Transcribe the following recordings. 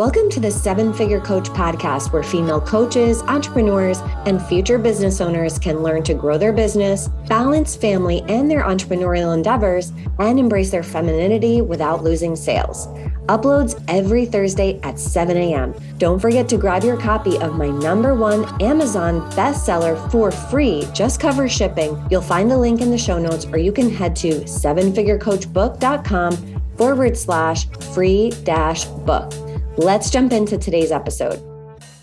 Welcome to the Seven Figure Coach podcast, where female coaches, entrepreneurs, and future business owners can learn to grow their business, balance family and their entrepreneurial endeavors, and embrace their femininity without losing sales. Uploads every Thursday at 7 a.m. Don't forget to grab your copy of my number one Amazon bestseller for free. Just cover shipping. You'll find the link in the show notes, or you can head to sevenfigurecoachbook.com forward slash free dash book. Let's jump into today's episode.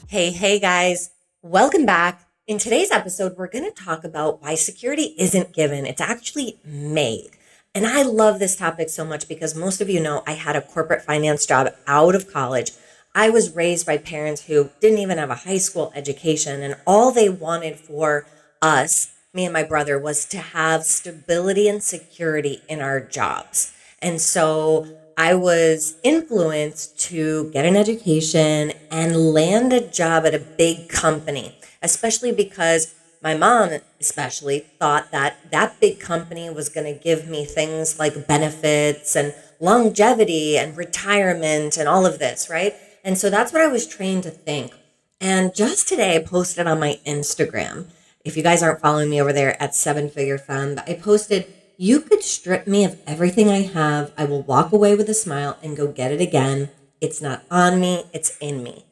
Hey, hey guys, welcome back. In today's episode, we're going to talk about why security isn't given, it's actually made. And I love this topic so much because most of you know I had a corporate finance job out of college. I was raised by parents who didn't even have a high school education, and all they wanted for us, me and my brother, was to have stability and security in our jobs. And so I was influenced to get an education and land a job at a big company, especially because my mom, especially, thought that that big company was going to give me things like benefits and longevity and retirement and all of this, right? And so that's what I was trained to think. And just today, I posted on my Instagram. If you guys aren't following me over there at Seven Figure Femme, I posted you could strip me of everything I have. I will walk away with a smile and go get it again. It's not on me, it's in me.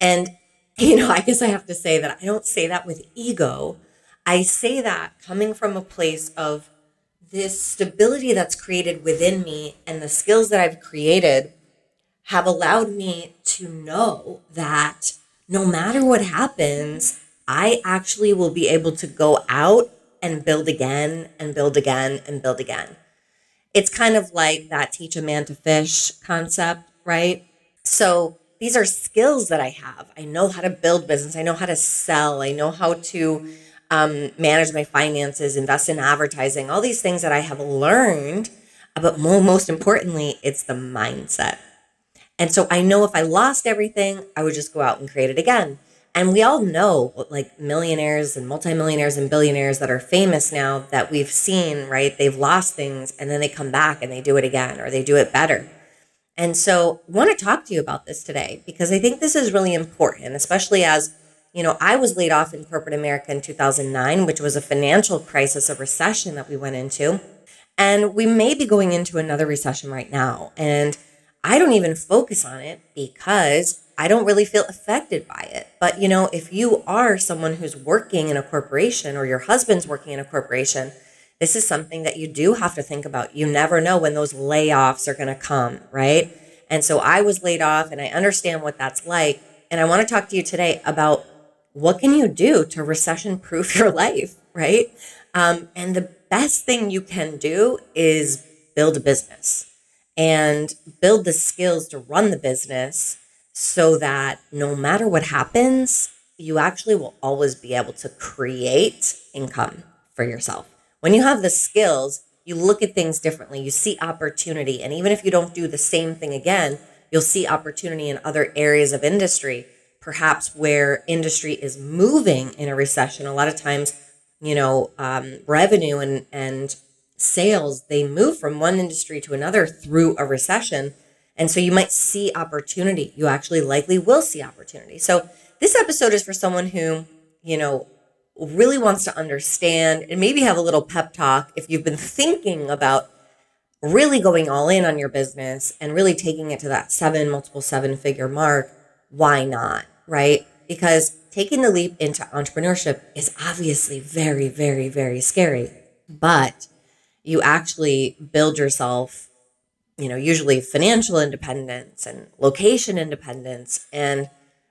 And, you know, I guess I have to say that I don't say that with ego. I say that coming from a place of this stability that's created within me and the skills that I've created have allowed me to know that no matter what happens, I actually will be able to go out and build again and build again and build again. It's kind of like that teach a man to fish concept, right? So these are skills that I have. I know how to build business. I know how to sell. I know how to um, manage my finances, invest in advertising, all these things that I have learned. But most importantly, it's the mindset. And so I know if I lost everything, I would just go out and create it again. And we all know like millionaires and multimillionaires and billionaires that are famous now that we've seen, right? They've lost things and then they come back and they do it again or they do it better. And so I want to talk to you about this today because I think this is really important, especially as, you know, I was laid off in corporate America in 2009, which was a financial crisis, a recession that we went into. And we may be going into another recession right now. And I don't even focus on it because I don't really feel affected by it. But, you know, if you are someone who's working in a corporation or your husband's working in a corporation, this is something that you do have to think about. You never know when those layoffs are going to come, right? And so I was laid off and I understand what that's like. And I want to talk to you today about what can you do to recession proof your life, right? Um, and the best thing you can do is build a business and build the skills to run the business so that no matter what happens, you actually will always be able to create income for yourself. When you have the skills, you look at things differently, you see opportunity. And even if you don't do the same thing again, you'll see opportunity in other areas of industry, perhaps where industry is moving in a recession. A lot of times, you know, um, revenue and, and sales, they move from one industry to another through a recession and so you might see opportunity. You actually likely will see opportunity. So this episode is for someone who, you know, really wants to understand and maybe have a little pep talk if you've been thinking about really going all in on your business and really taking it to that seven, multiple seven figure mark. Why not? Right? Because taking the leap into entrepreneurship is obviously very, very, very scary, but you actually build yourself you know, usually financial independence and location independence, and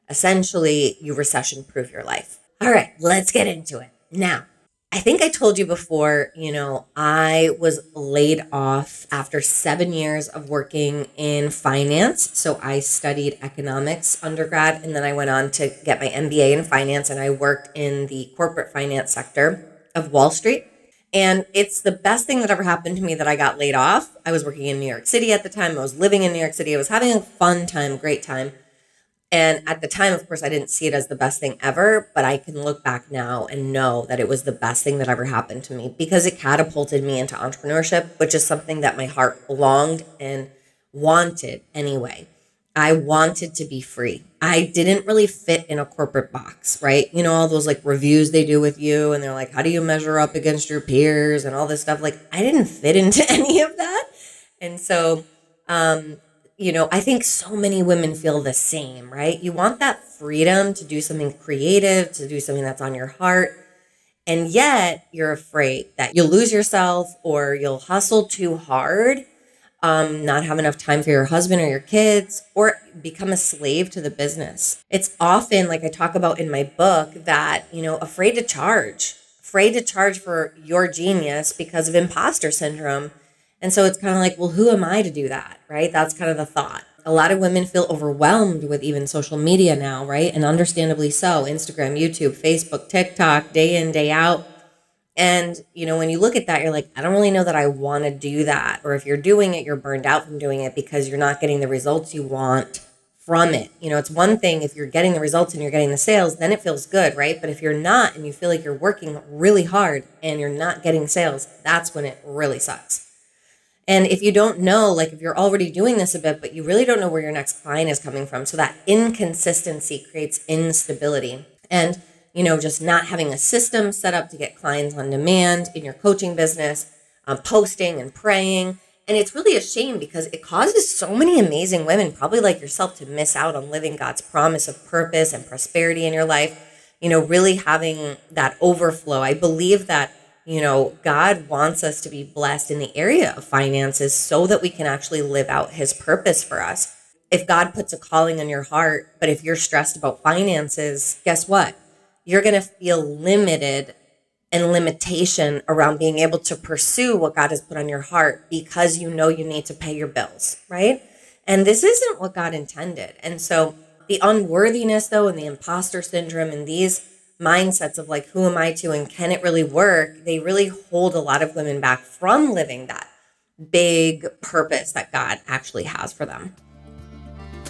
essentially you recession proof your life. All right, let's get into it. Now, I think I told you before, you know, I was laid off after seven years of working in finance. So I studied economics undergrad, and then I went on to get my MBA in finance, and I worked in the corporate finance sector of Wall Street. And it's the best thing that ever happened to me that I got laid off. I was working in New York City at the time. I was living in New York City. I was having a fun time, great time. And at the time, of course, I didn't see it as the best thing ever, but I can look back now and know that it was the best thing that ever happened to me because it catapulted me into entrepreneurship, which is something that my heart longed and wanted anyway. I wanted to be free. I didn't really fit in a corporate box, right? You know, all those like reviews they do with you, and they're like, how do you measure up against your peers and all this stuff? Like, I didn't fit into any of that. And so, um, you know, I think so many women feel the same, right? You want that freedom to do something creative, to do something that's on your heart. And yet you're afraid that you'll lose yourself or you'll hustle too hard um, not have enough time for your husband or your kids, or become a slave to the business. It's often, like I talk about in my book, that, you know, afraid to charge, afraid to charge for your genius because of imposter syndrome. And so it's kind of like, well, who am I to do that? Right? That's kind of the thought. A lot of women feel overwhelmed with even social media now, right? And understandably so. Instagram, YouTube, Facebook, TikTok, day in, day out and, you know, when you look at that, you're like, I don't really know that I want to do that. Or if you're doing it, you're burned out from doing it because you're not getting the results you want from it. You know, it's one thing if you're getting the results and you're getting the sales, then it feels good, right? But if you're not and you feel like you're working really hard and you're not getting sales, that's when it really sucks. And if you don't know, like if you're already doing this a bit, but you really don't know where your next client is coming from, so that inconsistency creates instability. And you know, just not having a system set up to get clients on demand in your coaching business, um, posting and praying. And it's really a shame because it causes so many amazing women, probably like yourself, to miss out on living God's promise of purpose and prosperity in your life. You know, really having that overflow. I believe that, you know, God wants us to be blessed in the area of finances so that we can actually live out his purpose for us. If God puts a calling on your heart, but if you're stressed about finances, guess what? You're going to feel limited and limitation around being able to pursue what God has put on your heart because you know you need to pay your bills, right? And this isn't what God intended. And so the unworthiness, though, and the imposter syndrome and these mindsets of like, who am I to and can it really work? They really hold a lot of women back from living that big purpose that God actually has for them.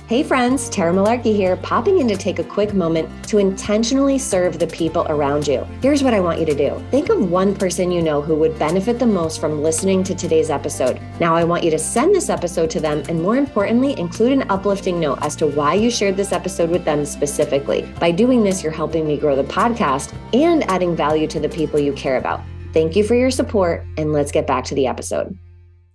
Hey friends, Tara Malarkey here, popping in to take a quick moment to intentionally serve the people around you. Here's what I want you to do think of one person you know who would benefit the most from listening to today's episode. Now, I want you to send this episode to them and more importantly, include an uplifting note as to why you shared this episode with them specifically. By doing this, you're helping me grow the podcast and adding value to the people you care about. Thank you for your support, and let's get back to the episode.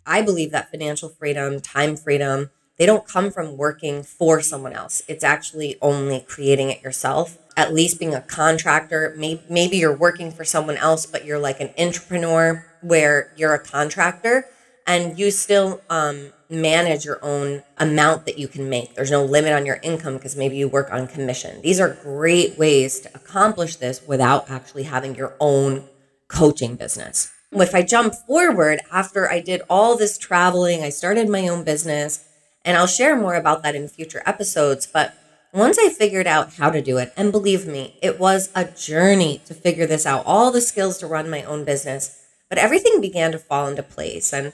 I believe that financial freedom, time freedom, they don't come from working for someone else. It's actually only creating it yourself. At least being a contractor, maybe, you're working for someone else, but you're like an entrepreneur where you're a contractor and you still um, manage your own amount that you can make. There's no limit on your income because maybe you work on commission. These are great ways to accomplish this without actually having your own coaching business. If I jump forward after I did all this traveling, I started my own business. And I'll share more about that in future episodes. But once I figured out how to do it, and believe me, it was a journey to figure this out, all the skills to run my own business, but everything began to fall into place. And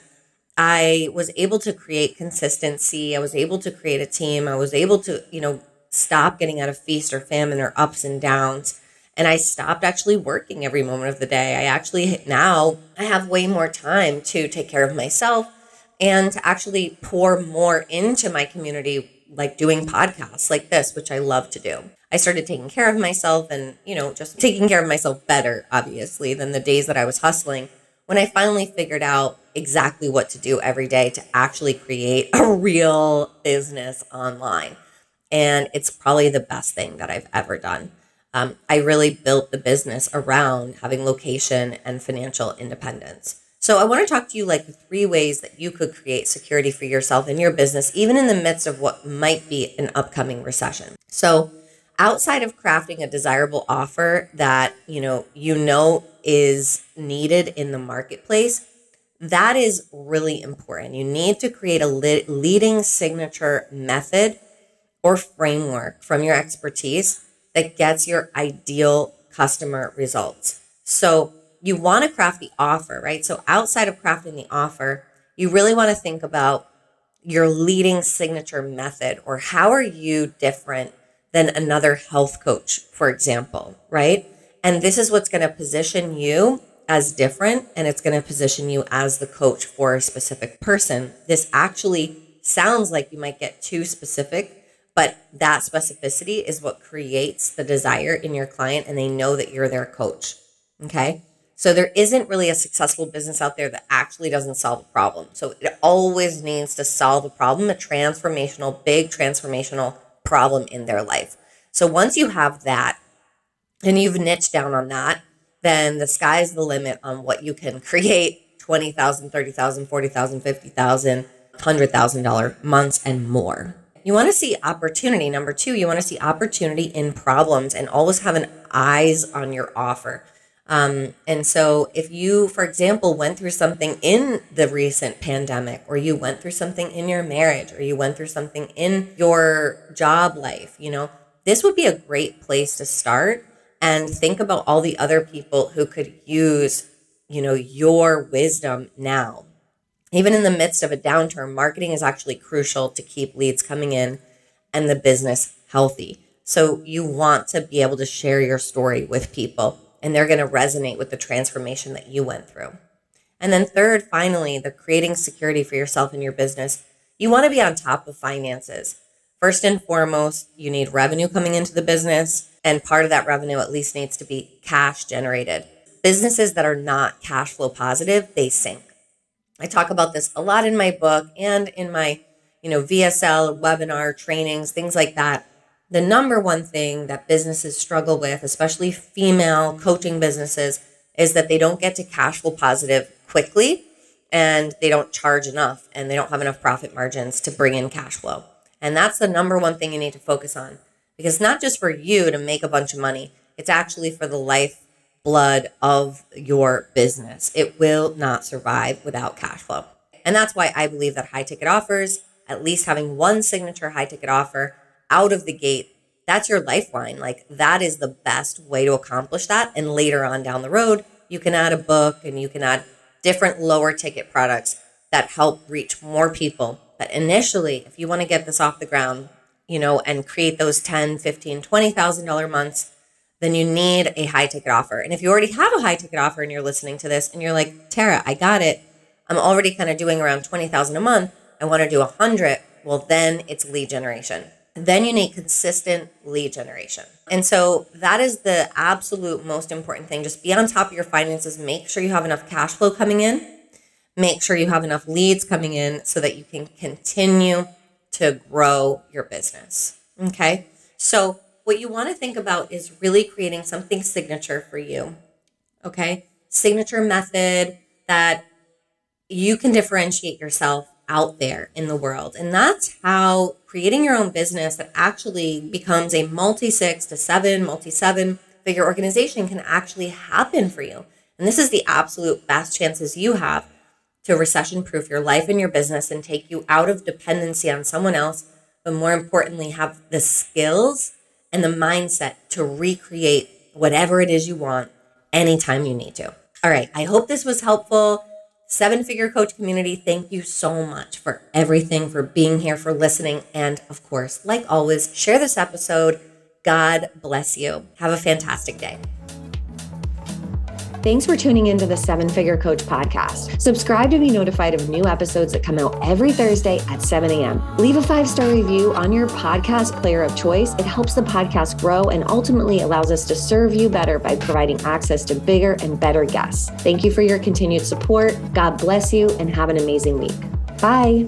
I was able to create consistency. I was able to create a team. I was able to, you know, stop getting out of feast or famine or ups and downs. And I stopped actually working every moment of the day. I actually now I have way more time to take care of myself and to actually pour more into my community, like doing podcasts like this, which I love to do. I started taking care of myself and, you know, just taking care of myself better, obviously, than the days that I was hustling. When I finally figured out exactly what to do every day to actually create a real business online. And it's probably the best thing that I've ever done. Um, I really built the business around having location and financial independence. So I want to talk to you like three ways that you could create security for yourself and your business, even in the midst of what might be an upcoming recession. So outside of crafting a desirable offer that you know you know is needed in the marketplace that is really important you need to create a leading signature method or framework from your expertise that gets your ideal customer results so you want to craft the offer, right? So outside of crafting the offer, you really want to think about your leading signature method or how are you different than another health coach, for example, right? And this is what's going to position you as different and it's going to position you as the coach for a specific person. This actually sounds like you might get too specific, but that specificity is what creates the desire in your client and they know that you're their coach. Okay. So there isn't really a successful business out there that actually doesn't solve a problem. So it always needs to solve a problem, a transformational, big transformational problem in their life. So once you have that and you've niched down on that, then the sky's the limit on what you can create 20,000, 30,000, 40,000, 50,000, $100,000 months and more. You want to see opportunity. Number two, you want to see opportunity in problems and always have an eyes on your offer. Um, and so, if you, for example, went through something in the recent pandemic, or you went through something in your marriage, or you went through something in your job life, you know, this would be a great place to start and think about all the other people who could use, you know, your wisdom now. Even in the midst of a downturn, marketing is actually crucial to keep leads coming in and the business healthy. So, you want to be able to share your story with people and they're going to resonate with the transformation that you went through. And then, third, finally, the creating security for yourself and your business. You want to be on top of finances. First and foremost, you need revenue coming into the business, and part of that revenue at least needs to be cash generated. Businesses that are not cash flow positive, they sink. I talk about this a lot in my book and in my, you know, VSL webinar trainings, things like that the number one thing that businesses struggle with, especially female mm-hmm. coaching businesses, is that they don't get to cash flow positive quickly and they don't charge enough and they don't have enough profit margins to bring in cash flow. And that's the number one thing you need to focus on because it's not just for you to make a bunch of money, it's actually for the life blood of your business. It will not survive without cash flow. And that's why I believe that high ticket offers, at least having one signature high ticket offer, out of the gate, that's your lifeline. Like that is the best way to accomplish that. And later on down the road, you can add a book and you can add different lower ticket products that help reach more people. But initially, if you want to get this off the ground, you know, and create those 10, 15, $20,000 months, then you need a high ticket offer. And if you already have a high ticket offer and you're listening to this and you're like, Tara, I got it. I'm already kind of doing around 20,000 a month. I want to do a hundred. Well, then it's lead generation. Then you need consistent lead generation. And so that is the absolute most important thing. Just be on top of your finances. Make sure you have enough cash flow coming in. Make sure you have enough leads coming in so that you can continue to grow your business. Okay. So, what you want to think about is really creating something signature for you. Okay. Signature method that you can differentiate yourself out there in the world. And that's how creating your own business that actually becomes a multi six to seven, multi seven figure organization can actually happen for you. And this is the absolute best chances you have to recession proof your life and your business and take you out of dependency on someone else, but more importantly, have the skills and the mindset to recreate whatever it is you want anytime you need to. All right, I hope this was helpful. Seven Figure Coach community, thank you so much for everything, for being here, for listening. And of course, like always, share this episode. God bless you. Have a fantastic day. Thanks for tuning into the Seven Figure Coach podcast. Subscribe to be notified of new episodes that come out every Thursday at 7 a.m. Leave a five star review on your podcast player of choice. It helps the podcast grow and ultimately allows us to serve you better by providing access to bigger and better guests. Thank you for your continued support. God bless you and have an amazing week. Bye.